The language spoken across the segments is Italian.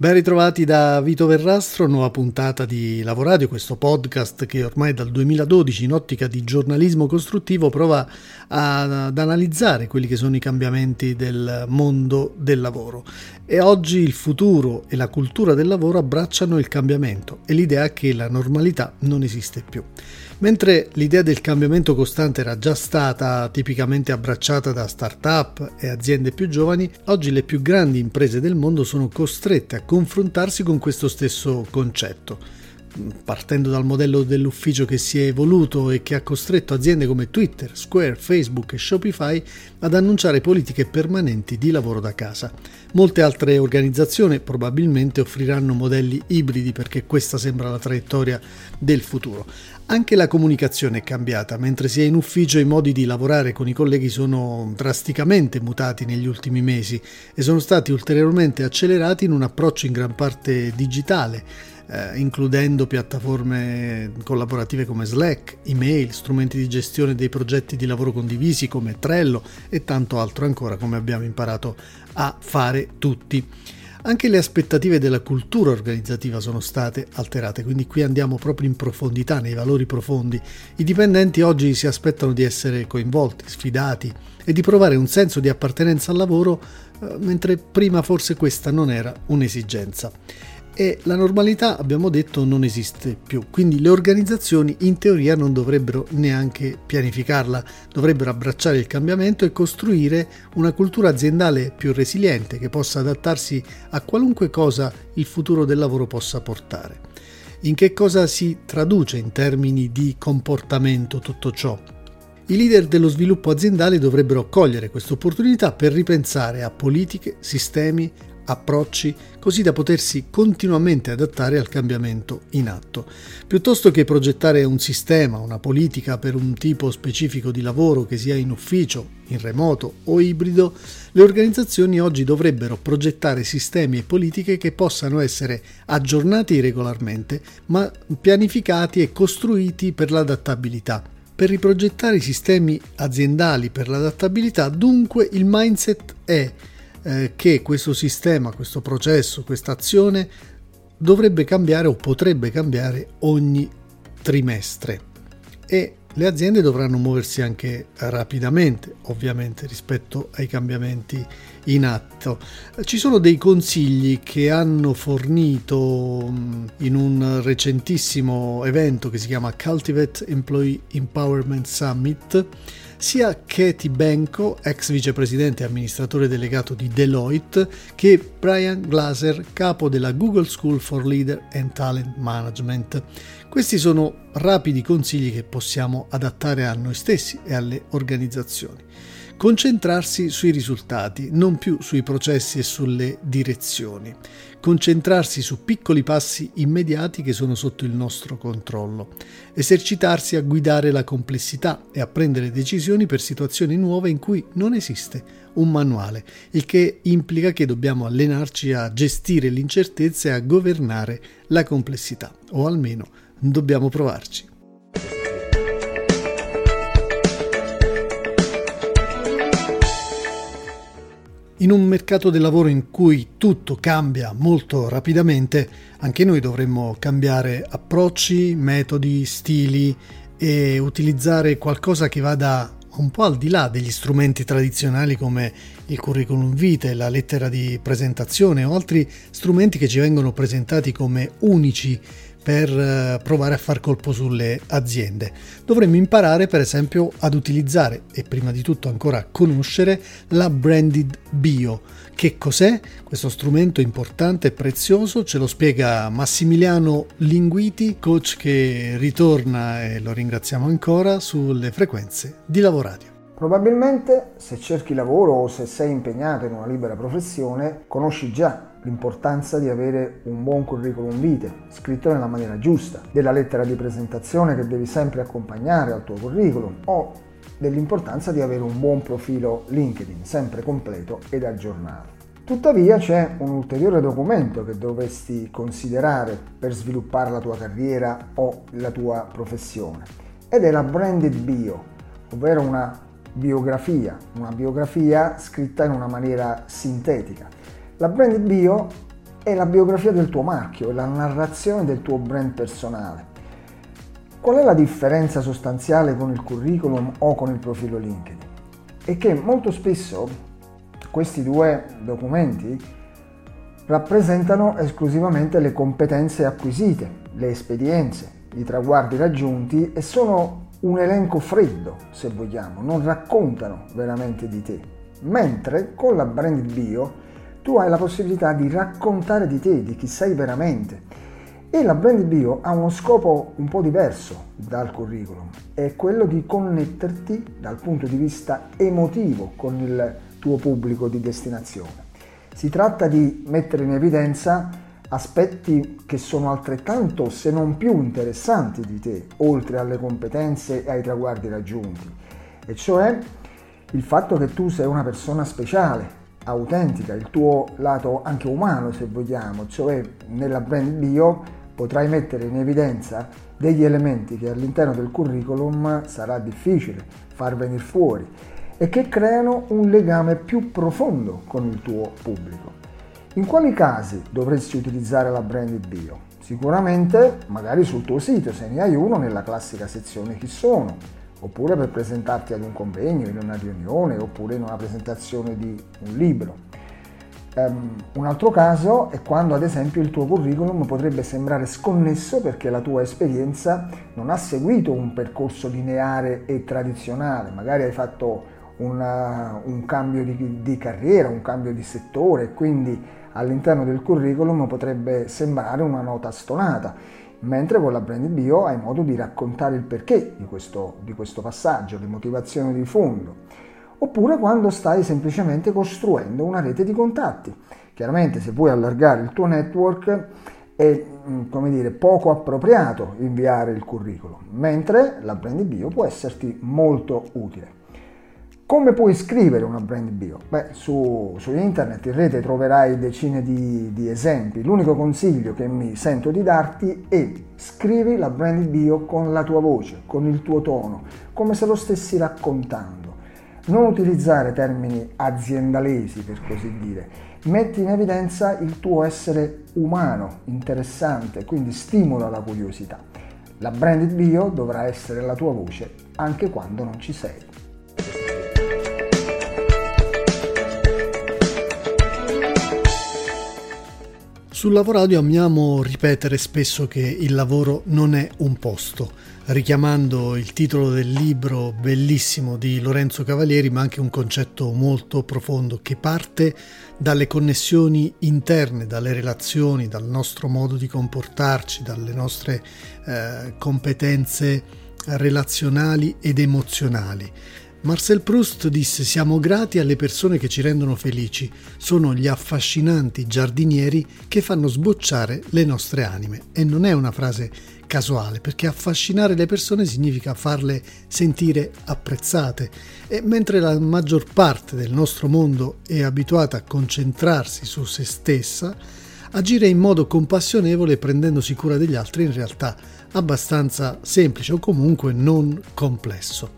Ben ritrovati da Vito Verrastro, nuova puntata di Lavoradio, questo podcast che ormai dal 2012 in ottica di giornalismo costruttivo prova ad analizzare quelli che sono i cambiamenti del mondo del lavoro. E oggi il futuro e la cultura del lavoro abbracciano il cambiamento e l'idea che la normalità non esiste più. Mentre l'idea del cambiamento costante era già stata tipicamente abbracciata da start-up e aziende più giovani, oggi le più grandi imprese del mondo sono costrette a confrontarsi con questo stesso concetto partendo dal modello dell'ufficio che si è evoluto e che ha costretto aziende come Twitter, Square, Facebook e Shopify ad annunciare politiche permanenti di lavoro da casa. Molte altre organizzazioni probabilmente offriranno modelli ibridi perché questa sembra la traiettoria del futuro. Anche la comunicazione è cambiata, mentre si è in ufficio i modi di lavorare con i colleghi sono drasticamente mutati negli ultimi mesi e sono stati ulteriormente accelerati in un approccio in gran parte digitale eh, includendo piattaforme collaborative come Slack, email, strumenti di gestione dei progetti di lavoro condivisi come Trello e tanto altro ancora come abbiamo imparato a fare tutti. Anche le aspettative della cultura organizzativa sono state alterate, quindi qui andiamo proprio in profondità, nei valori profondi. I dipendenti oggi si aspettano di essere coinvolti, sfidati e di provare un senso di appartenenza al lavoro, eh, mentre prima forse questa non era un'esigenza e la normalità, abbiamo detto, non esiste più. Quindi le organizzazioni in teoria non dovrebbero neanche pianificarla, dovrebbero abbracciare il cambiamento e costruire una cultura aziendale più resiliente che possa adattarsi a qualunque cosa il futuro del lavoro possa portare. In che cosa si traduce in termini di comportamento tutto ciò? I leader dello sviluppo aziendale dovrebbero cogliere questa opportunità per ripensare a politiche, sistemi, approcci così da potersi continuamente adattare al cambiamento in atto. Piuttosto che progettare un sistema, una politica per un tipo specifico di lavoro che sia in ufficio, in remoto o ibrido, le organizzazioni oggi dovrebbero progettare sistemi e politiche che possano essere aggiornati regolarmente, ma pianificati e costruiti per l'adattabilità. Per riprogettare i sistemi aziendali per l'adattabilità, dunque, il mindset è eh, che questo sistema, questo processo, questa azione dovrebbe cambiare o potrebbe cambiare ogni trimestre e le aziende dovranno muoversi anche rapidamente, ovviamente, rispetto ai cambiamenti in atto. Ci sono dei consigli che hanno fornito in un recentissimo evento che si chiama Cultivate Employee Empowerment Summit sia Katie Benko, ex vicepresidente e amministratore delegato di Deloitte, che Brian Glaser, capo della Google School for Leader and Talent Management. Questi sono rapidi consigli che possiamo adattare a noi stessi e alle organizzazioni. Concentrarsi sui risultati, non più sui processi e sulle direzioni. Concentrarsi su piccoli passi immediati che sono sotto il nostro controllo. Esercitarsi a guidare la complessità e a prendere decisioni per situazioni nuove in cui non esiste un manuale, il che implica che dobbiamo allenarci a gestire l'incertezza e a governare la complessità, o almeno dobbiamo provarci. In un mercato del lavoro in cui tutto cambia molto rapidamente, anche noi dovremmo cambiare approcci, metodi, stili e utilizzare qualcosa che vada un po' al di là degli strumenti tradizionali come il curriculum vitae, la lettera di presentazione o altri strumenti che ci vengono presentati come unici per eh, provare a far colpo sulle aziende. Dovremmo imparare per esempio ad utilizzare e prima di tutto ancora conoscere la branded bio. Che cos'è questo strumento importante e prezioso? Ce lo spiega Massimiliano Linguiti, coach che ritorna e lo ringraziamo ancora sulle frequenze di Lavoradio. Probabilmente se cerchi lavoro o se sei impegnato in una libera professione conosci già l'importanza di avere un buon curriculum vitae, scritto nella maniera giusta, della lettera di presentazione che devi sempre accompagnare al tuo curriculum o dell'importanza di avere un buon profilo LinkedIn, sempre completo ed aggiornato. Tuttavia c'è un ulteriore documento che dovresti considerare per sviluppare la tua carriera o la tua professione ed è la branded bio, ovvero una biografia, una biografia scritta in una maniera sintetica. La branded bio è la biografia del tuo marchio, è la narrazione del tuo brand personale. Qual è la differenza sostanziale con il curriculum o con il profilo LinkedIn? È che molto spesso questi due documenti rappresentano esclusivamente le competenze acquisite, le esperienze, i traguardi raggiunti e sono un elenco freddo, se vogliamo, non raccontano veramente di te. Mentre con la brand bio tu hai la possibilità di raccontare di te, di chi sei veramente. E la brand bio ha uno scopo un po' diverso dal curriculum, è quello di connetterti dal punto di vista emotivo con il tuo pubblico di destinazione. Si tratta di mettere in evidenza aspetti che sono altrettanto, se non più interessanti di te, oltre alle competenze e ai traguardi raggiunti, e cioè il fatto che tu sei una persona speciale, autentica, il tuo lato anche umano se vogliamo, cioè nella brand bio potrai mettere in evidenza degli elementi che all'interno del curriculum sarà difficile far venire fuori e che creano un legame più profondo con il tuo pubblico. In quali casi dovresti utilizzare la branded bio? Sicuramente magari sul tuo sito, se ne hai uno, nella classica sezione chi sono, oppure per presentarti ad un convegno, in una riunione, oppure in una presentazione di un libro. Um, un altro caso è quando ad esempio il tuo curriculum potrebbe sembrare sconnesso perché la tua esperienza non ha seguito un percorso lineare e tradizionale, magari hai fatto una, un cambio di, di, carriera, un cambio di settore, quindi all'interno del curriculum potrebbe sembrare una nota stonata, mentre con la brand bio hai modo di raccontare il perché di questo, di questo passaggio, le motivazioni di fondo, oppure quando stai semplicemente costruendo una rete di contatti. Chiaramente se vuoi allargare il tuo network è mm, dire, poco appropriato inviare il curriculum, mentre la brand bio può esserti molto utile. Come puoi scrivere una brand bio? Beh, su, su internet, in rete troverai decine di, di, esempi. L'unico consiglio che mi sento di darti è scrivi la brand bio con la tua voce, con il tuo tono, come se lo stessi raccontando. Non utilizzare termini aziendalesi, per così dire. Metti in evidenza il tuo essere umano, interessante, quindi stimola la curiosità. La branded bio dovrà essere la tua voce anche quando non ci sei. Sul Lavoradio amiamo ripetere spesso che il lavoro non è un posto, richiamando il titolo del libro bellissimo di Lorenzo Cavalieri, ma anche un concetto molto profondo che parte dalle connessioni interne, dalle relazioni, dal nostro modo di comportarci, dalle nostre eh, competenze relazionali ed emozionali. Marcel Proust disse siamo grati alle persone che ci rendono felici, sono gli affascinanti giardinieri che fanno sbocciare le nostre anime. E non è una frase casuale, perché affascinare le persone significa farle sentire apprezzate. E mentre la maggior parte del nostro mondo è abituata a concentrarsi su se stessa, agire in modo compassionevole prendendosi cura degli altri in realtà abbastanza semplice o comunque non complesso.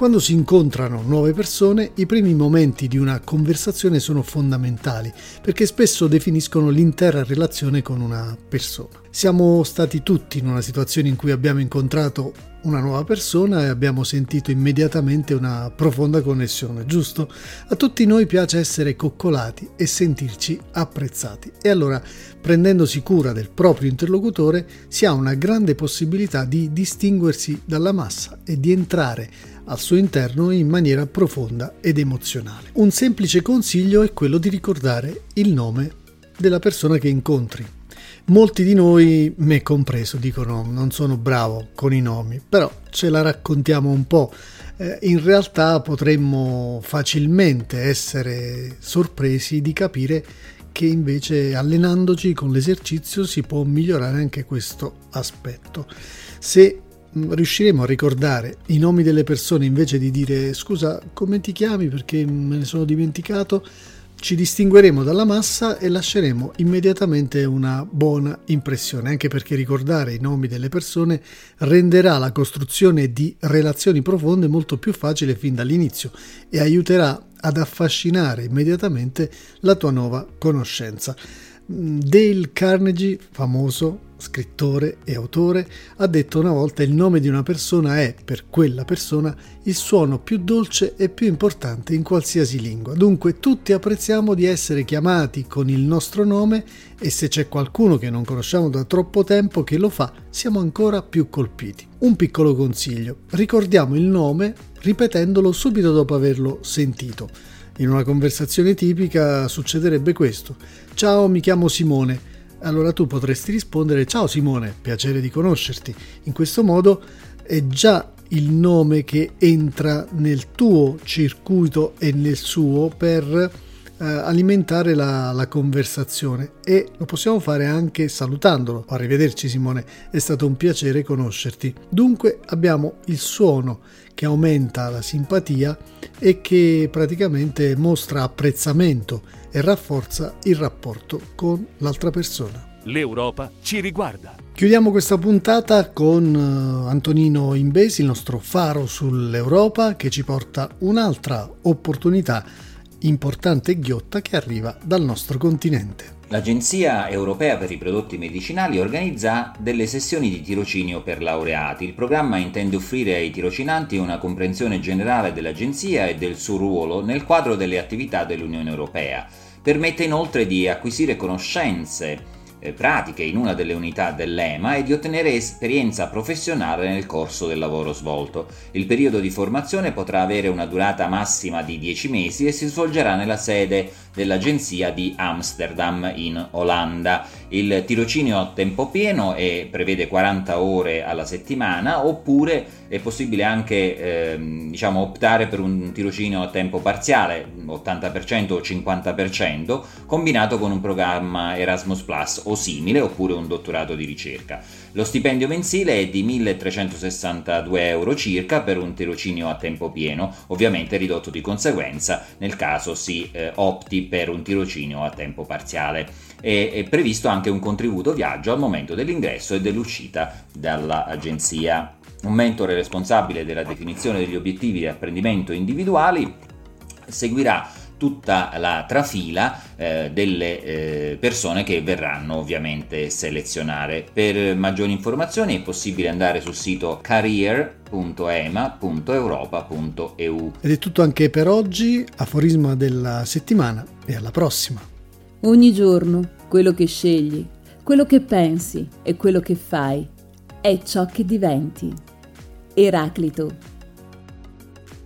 Quando si incontrano nuove persone, i primi momenti di una conversazione sono fondamentali perché spesso definiscono l'intera relazione con una persona. Siamo stati tutti in una situazione in cui abbiamo incontrato una nuova persona e abbiamo sentito immediatamente una profonda connessione, giusto? A tutti noi piace essere coccolati e sentirci apprezzati e allora prendendosi cura del proprio interlocutore si ha una grande possibilità di distinguersi dalla massa e di entrare al suo interno in maniera profonda ed emozionale. Un semplice consiglio è quello di ricordare il nome della persona che incontri. Molti di noi, me compreso, dicono non sono bravo con i nomi, però ce la raccontiamo un po'. Eh, in realtà potremmo facilmente essere sorpresi di capire che invece allenandoci con l'esercizio si può migliorare anche questo aspetto. Se riusciremo a ricordare i nomi delle persone invece di dire scusa come ti chiami perché me ne sono dimenticato, ci distingueremo dalla massa e lasceremo immediatamente una buona impressione, anche perché ricordare i nomi delle persone renderà la costruzione di relazioni profonde molto più facile fin dall'inizio e aiuterà ad affascinare immediatamente la tua nuova conoscenza. Dale Carnegie, famoso scrittore e autore, ha detto una volta il nome di una persona è, per quella persona, il suono più dolce e più importante in qualsiasi lingua. Dunque tutti apprezziamo di essere chiamati con il nostro nome e se c'è qualcuno che non conosciamo da troppo tempo che lo fa, siamo ancora più colpiti. Un piccolo consiglio, ricordiamo il nome ripetendolo subito dopo averlo sentito. In una conversazione tipica succederebbe questo. Ciao, mi chiamo Simone. Allora tu potresti rispondere Ciao Simone, piacere di conoscerti. In questo modo è già il nome che entra nel tuo circuito e nel suo per eh, alimentare la, la, conversazione e lo possiamo fare anche salutandolo. Arrivederci Simone, è stato un piacere conoscerti. Dunque abbiamo il suono che aumenta la simpatia e che praticamente mostra apprezzamento e rafforza il rapporto con l'altra persona. L'Europa ci riguarda. Chiudiamo questa puntata con eh, Antonino Imbesi, il nostro faro sull'Europa, che ci porta un'altra opportunità importante e ghiotta che arriva dal nostro continente. L'Agenzia europea per i prodotti medicinali organizza delle sessioni di tirocinio per laureati. Il programma intende offrire ai tirocinanti una comprensione generale dell'Agenzia e del suo ruolo nel quadro delle attività dell'Unione europea. Permette inoltre di acquisire conoscenze pratiche in una delle unità dell'EMA e di ottenere esperienza professionale nel corso del lavoro svolto. Il periodo di formazione potrà avere una durata massima di 10 mesi e si svolgerà nella sede dell'agenzia di Amsterdam in Olanda. Il tirocinio a tempo pieno è, prevede 40 ore alla settimana oppure è possibile anche eh, diciamo, optare per un tirocinio a tempo parziale, 80% o 50%, combinato con un programma Erasmus Plus o simile oppure un dottorato di ricerca. Lo stipendio mensile è di 1362 euro circa per un tirocinio a tempo pieno, ovviamente ridotto di conseguenza nel caso si eh, opti per un tirocinio a tempo parziale. È, è previsto anche un contributo viaggio al momento dell'ingresso e dell'uscita dall'agenzia. Un mentore responsabile della definizione degli obiettivi di apprendimento individuali seguirà tutta la trafila eh, delle eh, persone che verranno ovviamente selezionare. Per maggiori informazioni è possibile andare sul sito career.ema.europa.eu. Ed è tutto anche per oggi, aforisma della settimana e alla prossima. Ogni giorno quello che scegli, quello che pensi e quello che fai è ciò che diventi. Eraclito